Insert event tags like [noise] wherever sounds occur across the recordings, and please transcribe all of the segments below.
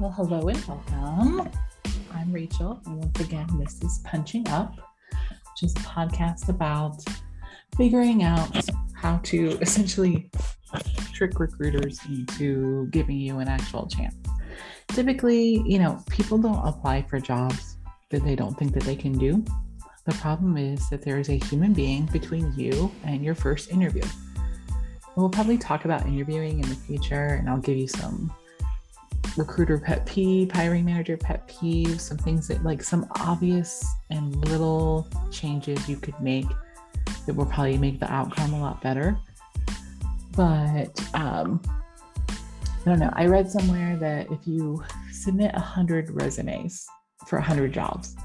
Well, hello and welcome. I'm Rachel, and once again, this is Punching Up, is a podcast about figuring out how to [laughs] essentially trick recruiters into giving you an actual chance. Typically, you know, people don't apply for jobs that they don't think that they can do. The problem is that there is a human being between you and your first interview. We'll probably talk about interviewing in the future, and I'll give you some recruiter pet peeve, hiring manager pet peeve, some things that like some obvious and little changes you could make that will probably make the outcome a lot better. But um, I don't know. I read somewhere that if you submit 100 resumes for 100 jobs,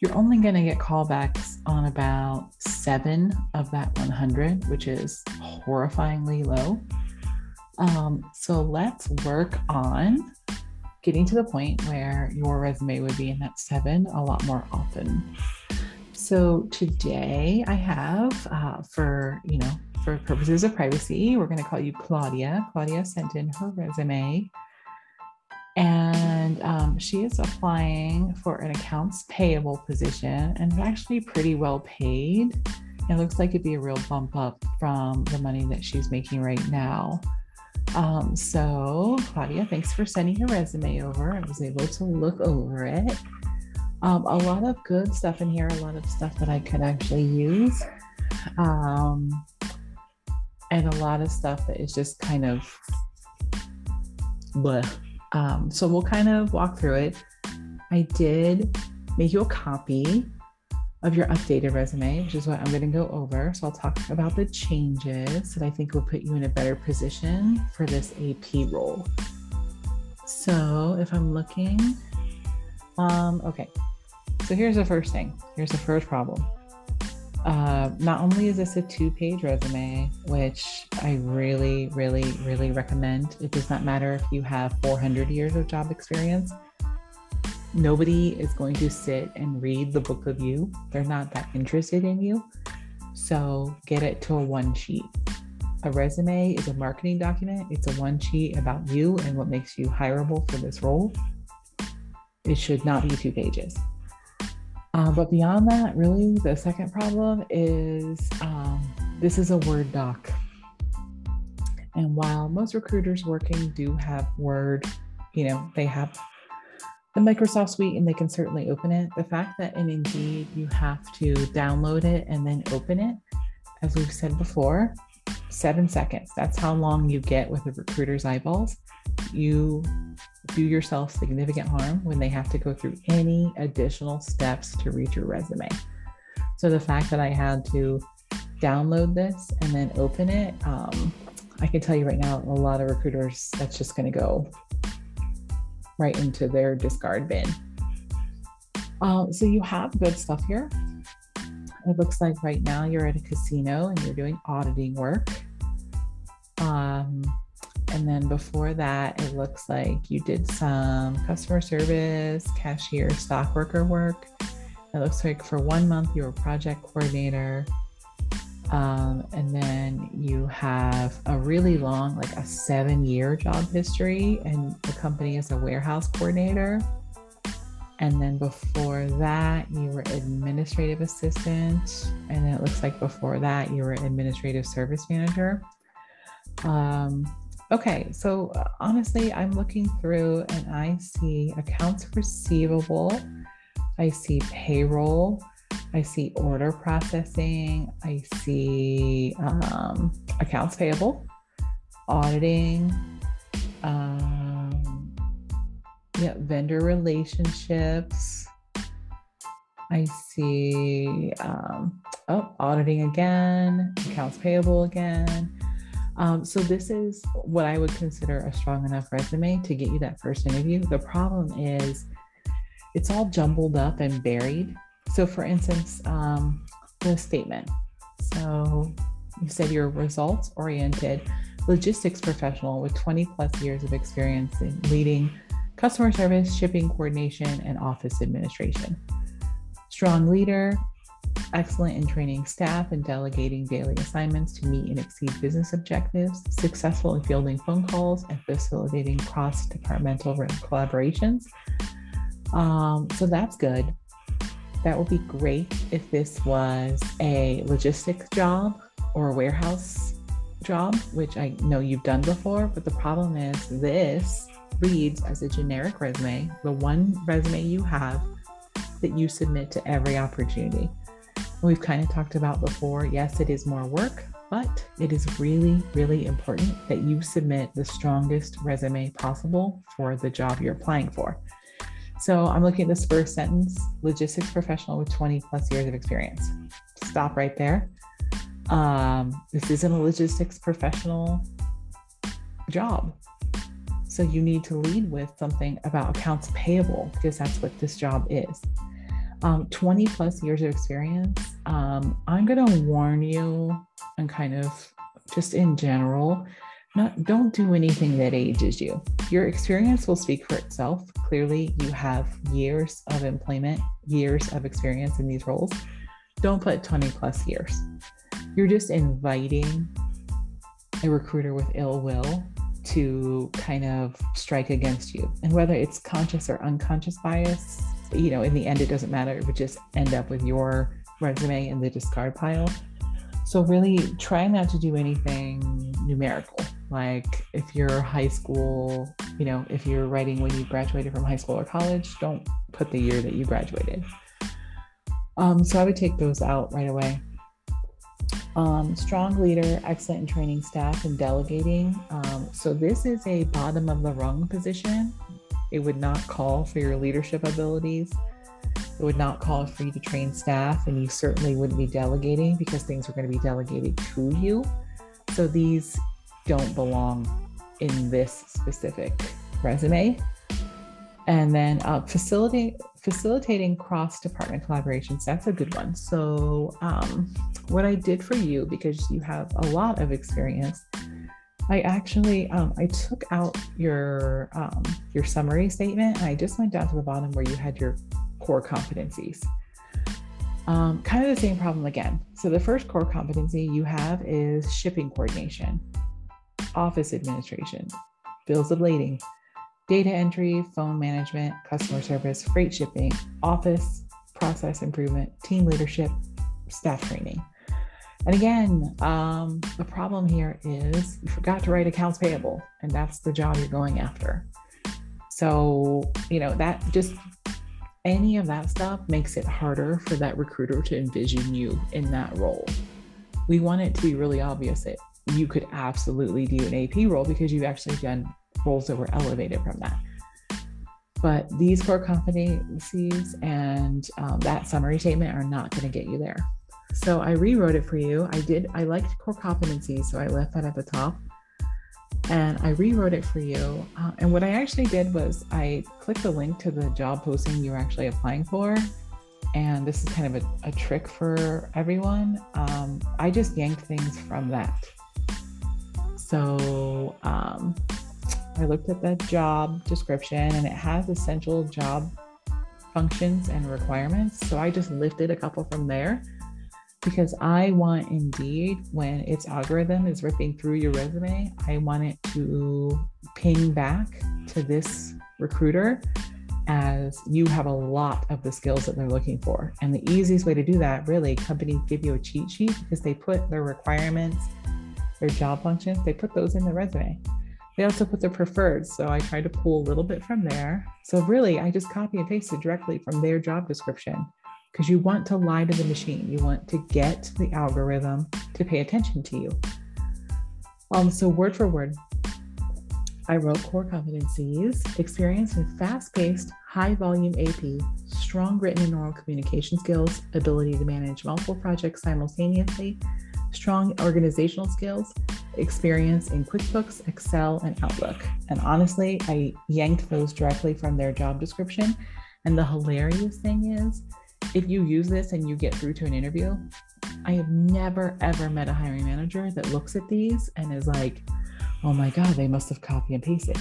you're only going to get callbacks on about seven of that 100, which is horrifyingly low. Um, so let's work on getting to the point where your resume would be in that seven a lot more often. So today I have, uh, for you know, for purposes of privacy, we're going to call you Claudia. Claudia sent in her resume, and um, she is applying for an accounts payable position, and it's actually pretty well paid. It looks like it'd be a real bump up from the money that she's making right now. Um, so, Claudia, thanks for sending your resume over. I was able to look over it. Um, a lot of good stuff in here, a lot of stuff that I could actually use. Um, and a lot of stuff that is just kind of bleh. Um, so we'll kind of walk through it. I did make you a copy of your updated resume, which is what I'm going to go over. So I'll talk about the changes that I think will put you in a better position for this AP role. So if I'm looking, um, okay. So here's the first thing. Here's the first problem. Uh, not only is this a two page resume, which I really, really, really recommend. It does not matter if you have 400 years of job experience nobody is going to sit and read the book of you. They're not that interested in you. So get it to a one sheet. A resume is a marketing document, it's a one sheet about you and what makes you hireable for this role. It should not be two pages. Uh, but beyond that, really, the second problem is um, this is a Word doc. And while most recruiters working do have Word, you know, they have the Microsoft Suite and they can certainly open it. The fact that in Indeed you have to download it and then open it, as we've said before, seven seconds. That's how long you get with a recruiter's eyeballs. You do yourself significant harm when they have to go through any additional steps to read your resume. So the fact that I had to download this and then open it, um, I can tell you right now, a lot of recruiters, that's just going to go right into their discard bin. Um, so you have good stuff here. It looks like right now you're at a casino and you're doing auditing work. Um, and then before that, it looks like you did some customer service, cashier, stock worker work. It looks like for one month you were project coordinator. Um, and then you have a really long, like a seven year job history, and company is a warehouse coordinator. And then before that, you were administrative assistant. And it looks like before that, you were administrative service manager. Um, okay, so uh, honestly, I'm looking through and I see accounts receivable, I see payroll, I see order processing. I see um, accounts payable, auditing, um, yeah, vendor relationships. I see, um, oh, auditing again, accounts payable again. Um, so, this is what I would consider a strong enough resume to get you that first interview. The problem is it's all jumbled up and buried so, for instance, um, the statement. So, you said you're results oriented logistics professional with 20 plus years of experience in leading customer service, shipping coordination, and office administration. Strong leader, excellent in training staff and delegating daily assignments to meet and exceed business objectives, successful in fielding phone calls and facilitating cross departmental collaborations. Um, so that's good. That would be great if this was a logistics job or a warehouse job, which I know you've done before. But the problem is, this reads as a generic resume, the one resume you have that you submit to every opportunity. We've kind of talked about before, yes, it is more work, but it is really, really important that you submit the strongest resume possible for the job you're applying for. So I'm looking at this first sentence logistics professional with 20 plus years of experience. Stop right there. Um, this isn't a logistics professional job. So you need to lead with something about accounts payable because that's what this job is. Um, 20 plus years of experience. Um, I'm going to warn you and kind of just in general, not don't do anything that ages you. Your experience will speak for itself. Clearly, you have years of employment, years of experience in these roles. Don't put 20 plus years. You're just inviting a recruiter with ill will to kind of strike against you. And whether it's conscious or unconscious bias, you know, in the end, it doesn't matter. It would just end up with your resume in the discard pile. So, really try not to do anything numerical. Like if you're high school, you know, if you're writing when you graduated from high school or college, don't put the year that you graduated. Um, so, I would take those out right away. Um, strong leader, excellent in training staff and delegating. Um, so, this is a bottom of the rung position. It would not call for your leadership abilities. It would not call for you to train staff, and you certainly wouldn't be delegating because things are going to be delegated to you. So these don't belong in this specific resume. And then uh, facilitate, facilitating cross department collaborations, that's a good one. So, um, what I did for you, because you have a lot of experience, I actually um, I took out your um, your summary statement and I just went down to the bottom where you had your core competencies. Um, kind of the same problem again. So the first core competency you have is shipping coordination, office administration, bills of lading, data entry, phone management, customer service, freight shipping, office process improvement, team leadership, staff training. And again, um, the problem here is you forgot to write accounts payable, and that's the job you're going after. So, you know, that just any of that stuff makes it harder for that recruiter to envision you in that role. We want it to be really obvious that you could absolutely do an AP role because you've actually done roles that were elevated from that. But these core competencies and um, that summary statement are not going to get you there. So I rewrote it for you. I did, I liked core competencies, so I left that at the top. And I rewrote it for you. Uh, and what I actually did was I clicked the link to the job posting you were actually applying for. And this is kind of a, a trick for everyone. Um, I just yanked things from that. So um, I looked at the job description and it has essential job functions and requirements. So I just lifted a couple from there because I want Indeed, when its algorithm is ripping through your resume, I want it to ping back to this recruiter as you have a lot of the skills that they're looking for. And the easiest way to do that, really, companies give you a cheat sheet because they put their requirements, their job functions, they put those in the resume. They also put their preferred. So I tried to pull a little bit from there. So really, I just copy and pasted directly from their job description because you want to lie to the machine. You want to get the algorithm to pay attention to you. Um, so, word for word, I wrote core competencies, experience in fast paced, high volume AP, strong written and oral communication skills, ability to manage multiple projects simultaneously, strong organizational skills, experience in QuickBooks, Excel, and Outlook. And honestly, I yanked those directly from their job description. And the hilarious thing is, if you use this and you get through to an interview, I have never ever met a hiring manager that looks at these and is like, oh my God, they must have copy and pasted.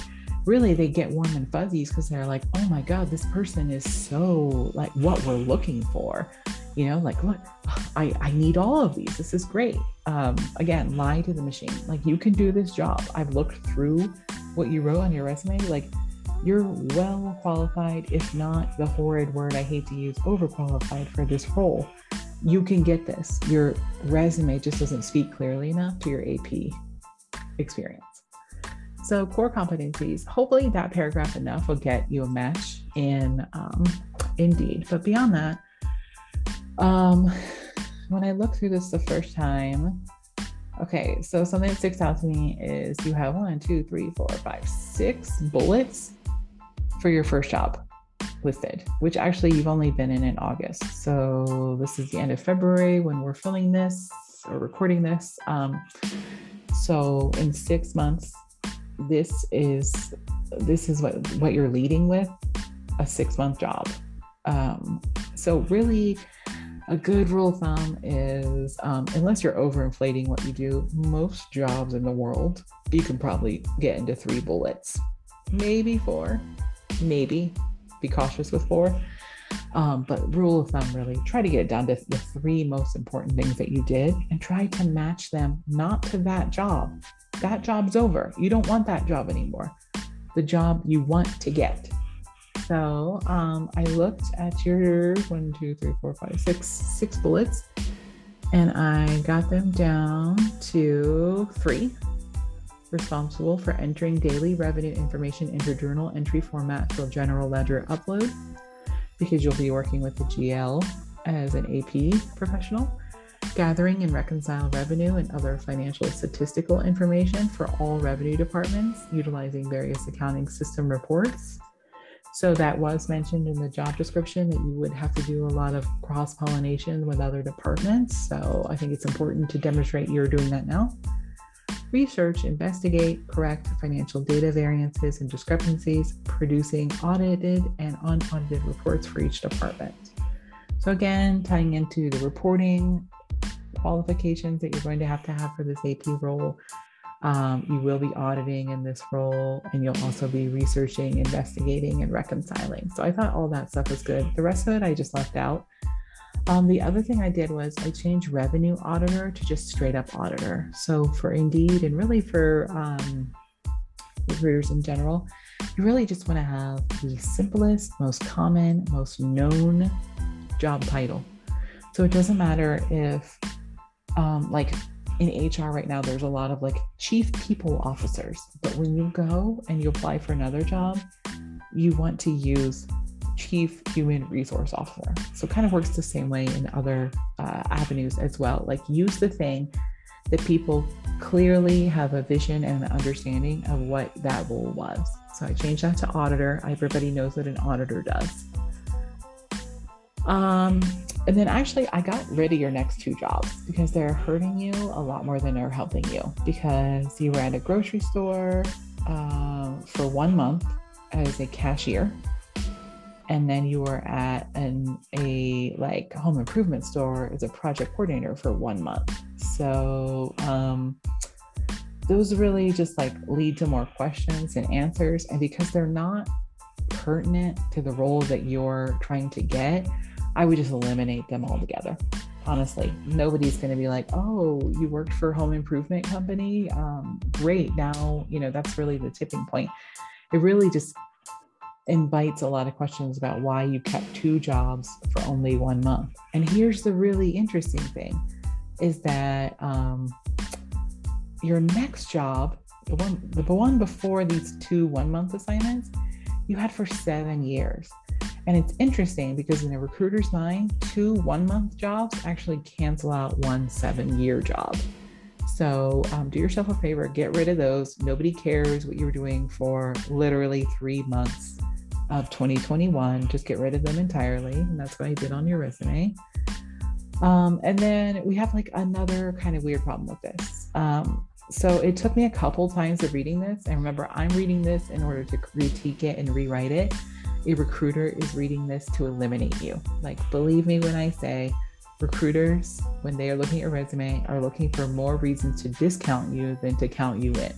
Really, they get warm and fuzzies because they're like, oh my God, this person is so like what we're looking for. You know, like, look, I, I need all of these. This is great. Um, again, lie to the machine. Like, you can do this job. I've looked through what you wrote on your resume. Like, you're well qualified, if not the horrid word I hate to use, overqualified for this role. You can get this. Your resume just doesn't speak clearly enough to your AP experience. So, core competencies, hopefully that paragraph enough will get you a match in um, Indeed. But beyond that, um, when I looked through this the first time, okay, so something that sticks out to me is you have one, two, three, four, five, six bullets for your first job listed, which actually you've only been in in August. So this is the end of February when we're filming this or recording this. Um, so in six months, this is this is what what you're leading with a six month job. Um, so really, a good rule of thumb is um, unless you're overinflating what you do, most jobs in the world you can probably get into three bullets, maybe four maybe be cautious with four. Um, but rule of thumb, really try to get it down to the three most important things that you did and try to match them not to that job. That job's over. You don't want that job anymore. The job you want to get. So um, I looked at your one, two, three, four, five, six, six bullets, and I got them down to three responsible for entering daily revenue information into journal entry format for general ledger upload because you'll be working with the GL as an AP professional, gathering and reconcile revenue and other financial statistical information for all revenue departments utilizing various accounting system reports. So that was mentioned in the job description that you would have to do a lot of cross pollination with other departments. So I think it's important to demonstrate you're doing that now research, investigate, correct financial data variances and discrepancies, producing audited and unaudited reports for each department. So, again, tying into the reporting qualifications that you're going to have to have for this AP role. Um, you will be auditing in this role, and you'll also be researching, investigating, and reconciling. So I thought all that stuff was good. The rest of it I just left out um, the other thing I did was I changed revenue auditor to just straight up auditor. So for Indeed and really for um, recruiters in general, you really just want to have the simplest, most common, most known job title. So it doesn't matter if, um, like in HR right now, there's a lot of like chief people officers, but when you go and you apply for another job, you want to use chief human resource officer. So it kind of works the same way in other uh, avenues as well. Like use the thing that people clearly have a vision and an understanding of what that role was. So I changed that to auditor. Everybody knows what an auditor does. Um, and then actually, I got rid of your next two jobs because they're hurting you a lot more than they're helping you. Because you were at a grocery store um, for one month as a cashier and then you were at an a like home improvement store as a project coordinator for one month so um, those really just like lead to more questions and answers and because they're not pertinent to the role that you're trying to get i would just eliminate them altogether honestly nobody's going to be like oh you worked for a home improvement company um, great now you know that's really the tipping point it really just invites a lot of questions about why you kept two jobs for only one month. And here's the really interesting thing is that um, your next job, the one, the one before these two one month assignments, you had for seven years. And it's interesting because in a recruiter's mind, two one month jobs actually cancel out one seven year job. So um, do yourself a favor, get rid of those. Nobody cares what you were doing for literally three months of 2021. Just get rid of them entirely. And that's what I did on your resume. Um, and then we have like another kind of weird problem with this. Um, so it took me a couple times of reading this. And remember, I'm reading this in order to critique it and rewrite it. A recruiter is reading this to eliminate you. Like, believe me when I say, recruiters, when they are looking at your resume, are looking for more reasons to discount you than to count you in.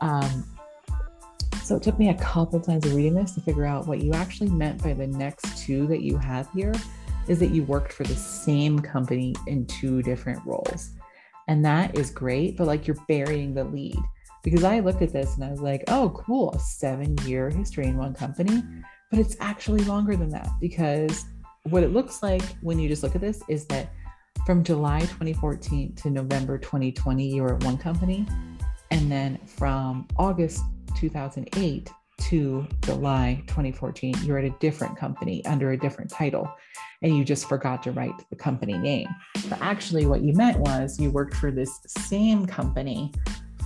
Um, so it took me a couple times of reading this to figure out what you actually meant by the next two that you have here. is that you worked for the same company in two different roles. And that is great, but like you're burying the lead because I looked at this and I was like, oh, cool, a seven year history in one company. But it's actually longer than that because what it looks like when you just look at this is that from July 2014 to November 2020, you were at one company. And then from August 2008 to July 2014, you're at a different company under a different title. And you just forgot to write the company name. But actually, what you meant was you worked for this same company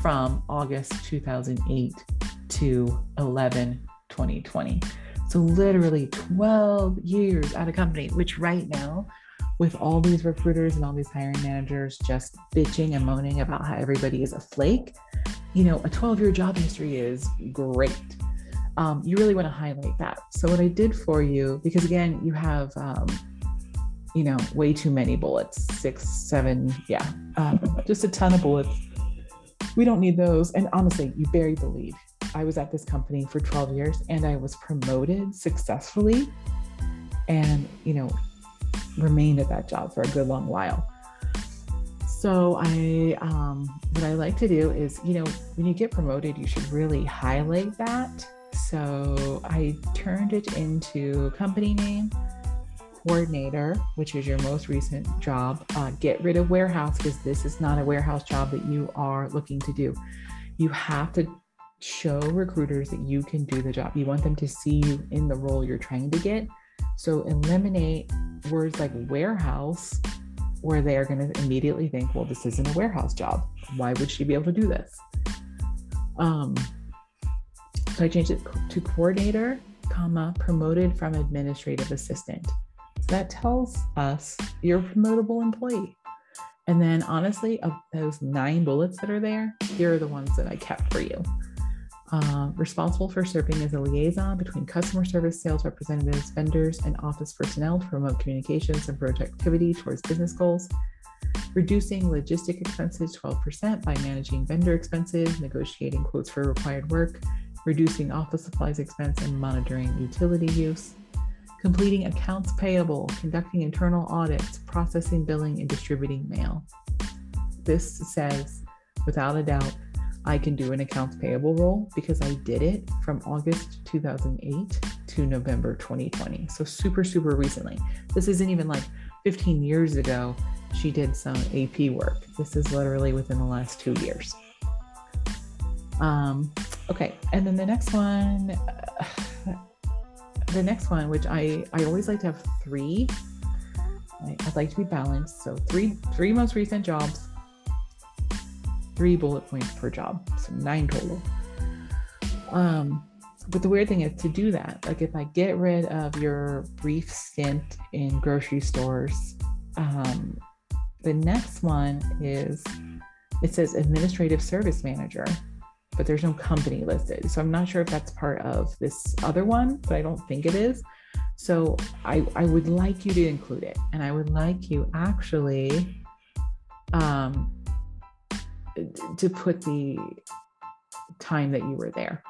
from August 2008 to 11 2020. So, literally 12 years at a company, which right now, with all these recruiters and all these hiring managers just bitching and moaning about how everybody is a flake, you know, a 12 year job history is great. Um, you really want to highlight that. So, what I did for you, because again, you have, um, you know, way too many bullets six, seven, yeah, um, just a ton of bullets we don't need those. And honestly, you buried the lead. I was at this company for 12 years and I was promoted successfully and, you know, remained at that job for a good long while. So I, um, what I like to do is, you know, when you get promoted, you should really highlight that. So I turned it into company name, coordinator, which is your most recent job. Uh, get rid of warehouse because this is not a warehouse job that you are looking to do. You have to show recruiters that you can do the job. You want them to see you in the role you're trying to get. So eliminate words like warehouse, where they are going to immediately think, well, this isn't a warehouse job. Why would she be able to do this? Um, so I changed it to coordinator, comma, promoted from administrative assistant that tells us you're a promotable employee. And then, honestly, of those nine bullets that are there, here are the ones that I kept for you. Uh, responsible for serving as a liaison between customer service, sales representatives, vendors, and office personnel to promote communications and productivity towards business goals. Reducing logistic expenses 12% by managing vendor expenses, negotiating quotes for required work, reducing office supplies expense, and monitoring utility use completing accounts payable, conducting internal audits, processing billing, and distributing mail. This says, without a doubt, I can do an accounts payable role because I did it from August 2008 to November 2020. So, super, super recently. This isn't even like 15 years ago, she did some AP work. This is literally within the last two years. Um, okay, and then the next one. Uh, the next one, which I I always like to have three. I'd like to be balanced. So three three most recent jobs, three bullet points per job, so nine total. Um, but the weird thing is to do that, like if I get rid of your brief stint in grocery stores, um, the next one is it says administrative service manager but there's no company listed. So I'm not sure if that's part of this other one, but I don't think it is. So I, I would like you to include it. And I would like you actually um, to put the time that you were there.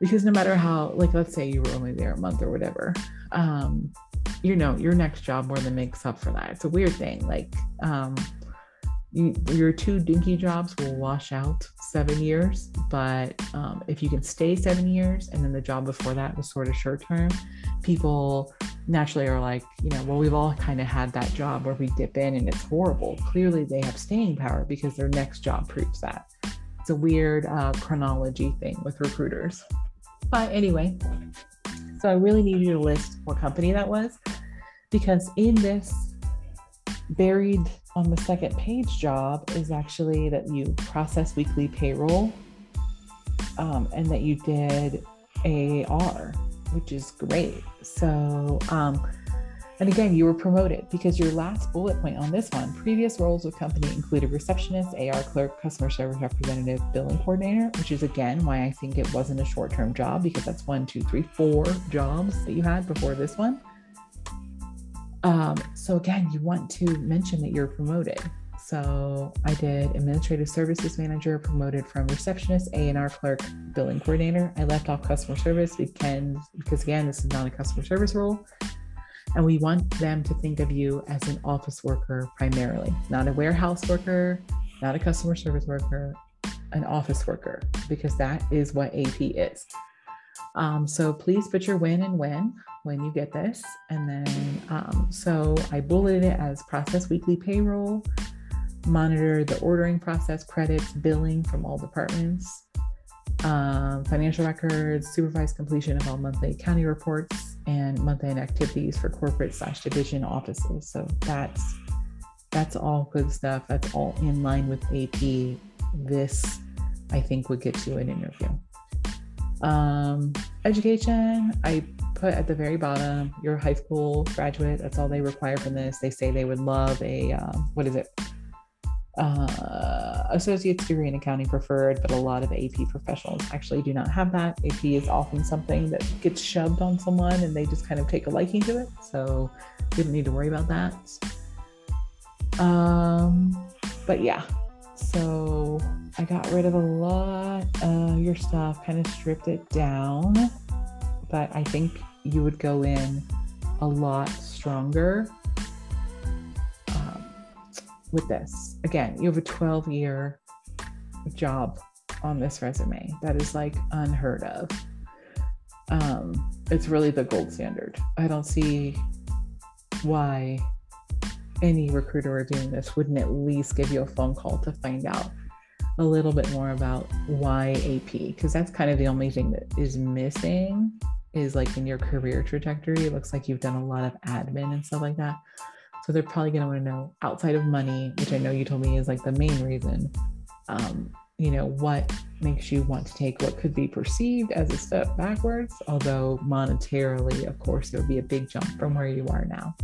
Because no matter how, like, let's say you were only there a month or whatever, um, you know, your next job more than makes up for that. It's a weird thing. Like, um, you, your two dinky jobs will wash out seven years, but um, if you can stay seven years and then the job before that was sort of short term, people naturally are like, you know, well, we've all kind of had that job where we dip in and it's horrible. Clearly, they have staying power because their next job proves that. It's a weird uh, chronology thing with recruiters. But anyway, so I really need you to list what company that was because in this buried on the second page job is actually that you process weekly payroll um, and that you did AR, which is great. So, um, and again, you were promoted because your last bullet point on this one previous roles with company included receptionist, AR clerk, customer service representative, billing coordinator, which is again why I think it wasn't a short term job because that's one, two, three, four jobs that you had before this one. Um, so again, you want to mention that you're promoted. So I did administrative services manager, promoted from receptionist, A&R clerk, billing coordinator. I left off customer service because, because again, this is not a customer service role. And we want them to think of you as an office worker primarily, not a warehouse worker, not a customer service worker, an office worker, because that is what AP is. Um, so please put your when and when when you get this. And then, um, so I bulleted it as process weekly payroll, monitor the ordering process, credits, billing from all departments, um, financial records, supervise completion of all monthly county reports, and monthly end activities for corporate slash division offices. So that's that's all good stuff. That's all in line with AP. This, I think, would get you an interview. Um, education, I put at the very bottom, your high school graduate. That's all they require from this. They say they would love a, um, what is it? Uh, associate's degree in accounting preferred, but a lot of AP professionals actually do not have that. AP is often something that gets shoved on someone and they just kind of take a liking to it. So you don't need to worry about that. Um, but yeah, so I got rid of a lot of your stuff, kind of stripped it down. But I think you would go in a lot stronger um, with this. Again, you have a 12 year job on this resume. That is like unheard of. Um, it's really the gold standard. I don't see why any recruiter doing this wouldn't at least give you a phone call to find out a little bit more about why AP, because that's kind of the only thing that is missing is like in your career trajectory. It looks like you've done a lot of admin and stuff like that. So they're probably going to want to know outside of money, which I know you told me is like the main reason. Um, you know, what makes you want to take what could be perceived as a step backwards, although monetarily, of course, it would be a big jump from where you are now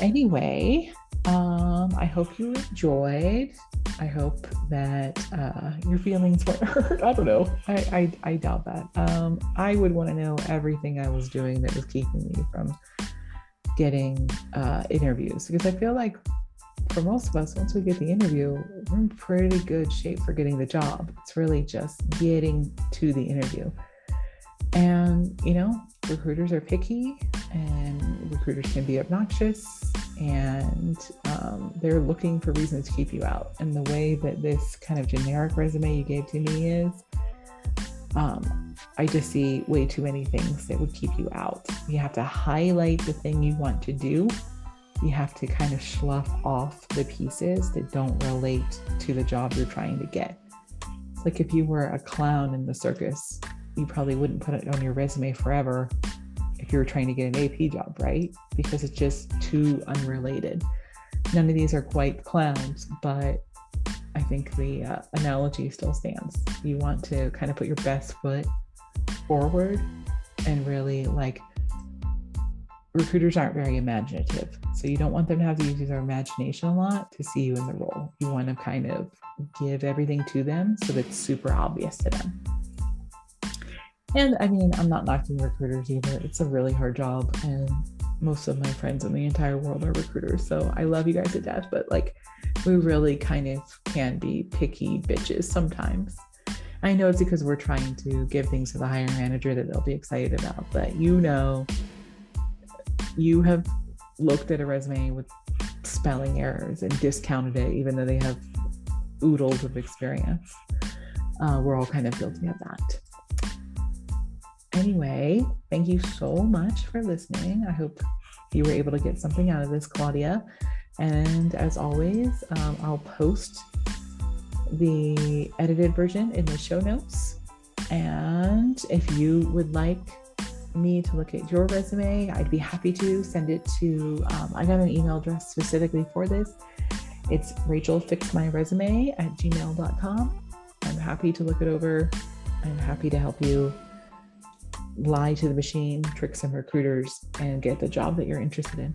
anyway, um, I hope you enjoyed. I hope that uh, your feelings weren't [laughs] hurt. I don't know. I, I, I doubt that. Um, I would want to know everything I was doing that was keeping me from getting uh, interviews because I feel like for most of us, once we get the interview, we're in pretty good shape for getting the job. It's really just getting to the interview. And, you know, recruiters are picky and recruiters can be obnoxious and um, they're looking for reasons to keep you out. And the way that this kind of generic resume you gave to me is, um, I just see way too many things that would keep you out. You have to highlight the thing you want to do. You have to kind of slough off the pieces that don't relate to the job you're trying to get. It's like if you were a clown in the circus, you probably wouldn't put it on your resume forever if you were trying to get an AP job, right? Because it's just too unrelated. None of these are quite clowns, but I think the uh, analogy still stands. You want to kind of put your best foot forward and really like recruiters aren't very imaginative. So you don't want them to have to use their imagination a lot to see you in the role. You want to kind of give everything to them so that it's super obvious to them. And I mean, I'm not knocking recruiters either. It's a really hard job. And most of my friends in the entire world are recruiters. So I love you guys to death, but like we really kind of can be picky bitches sometimes. I know it's because we're trying to give things to the hiring manager that they'll be excited about, but you know, you have looked at a resume with spelling errors and discounted it, even though they have oodles of experience. Uh, we're all kind of guilty of that. Anyway, thank you so much for listening. I hope you were able to get something out of this, Claudia. And as always, um, I'll post the edited version in the show notes. And if you would like me to look at your resume, I'd be happy to send it to, um, I got an email address specifically for this. It's rachelfixmyresume at gmail.com. I'm happy to look it over. I'm happy to help you lie to the machine, trick some recruiters, and get the job that you're interested in.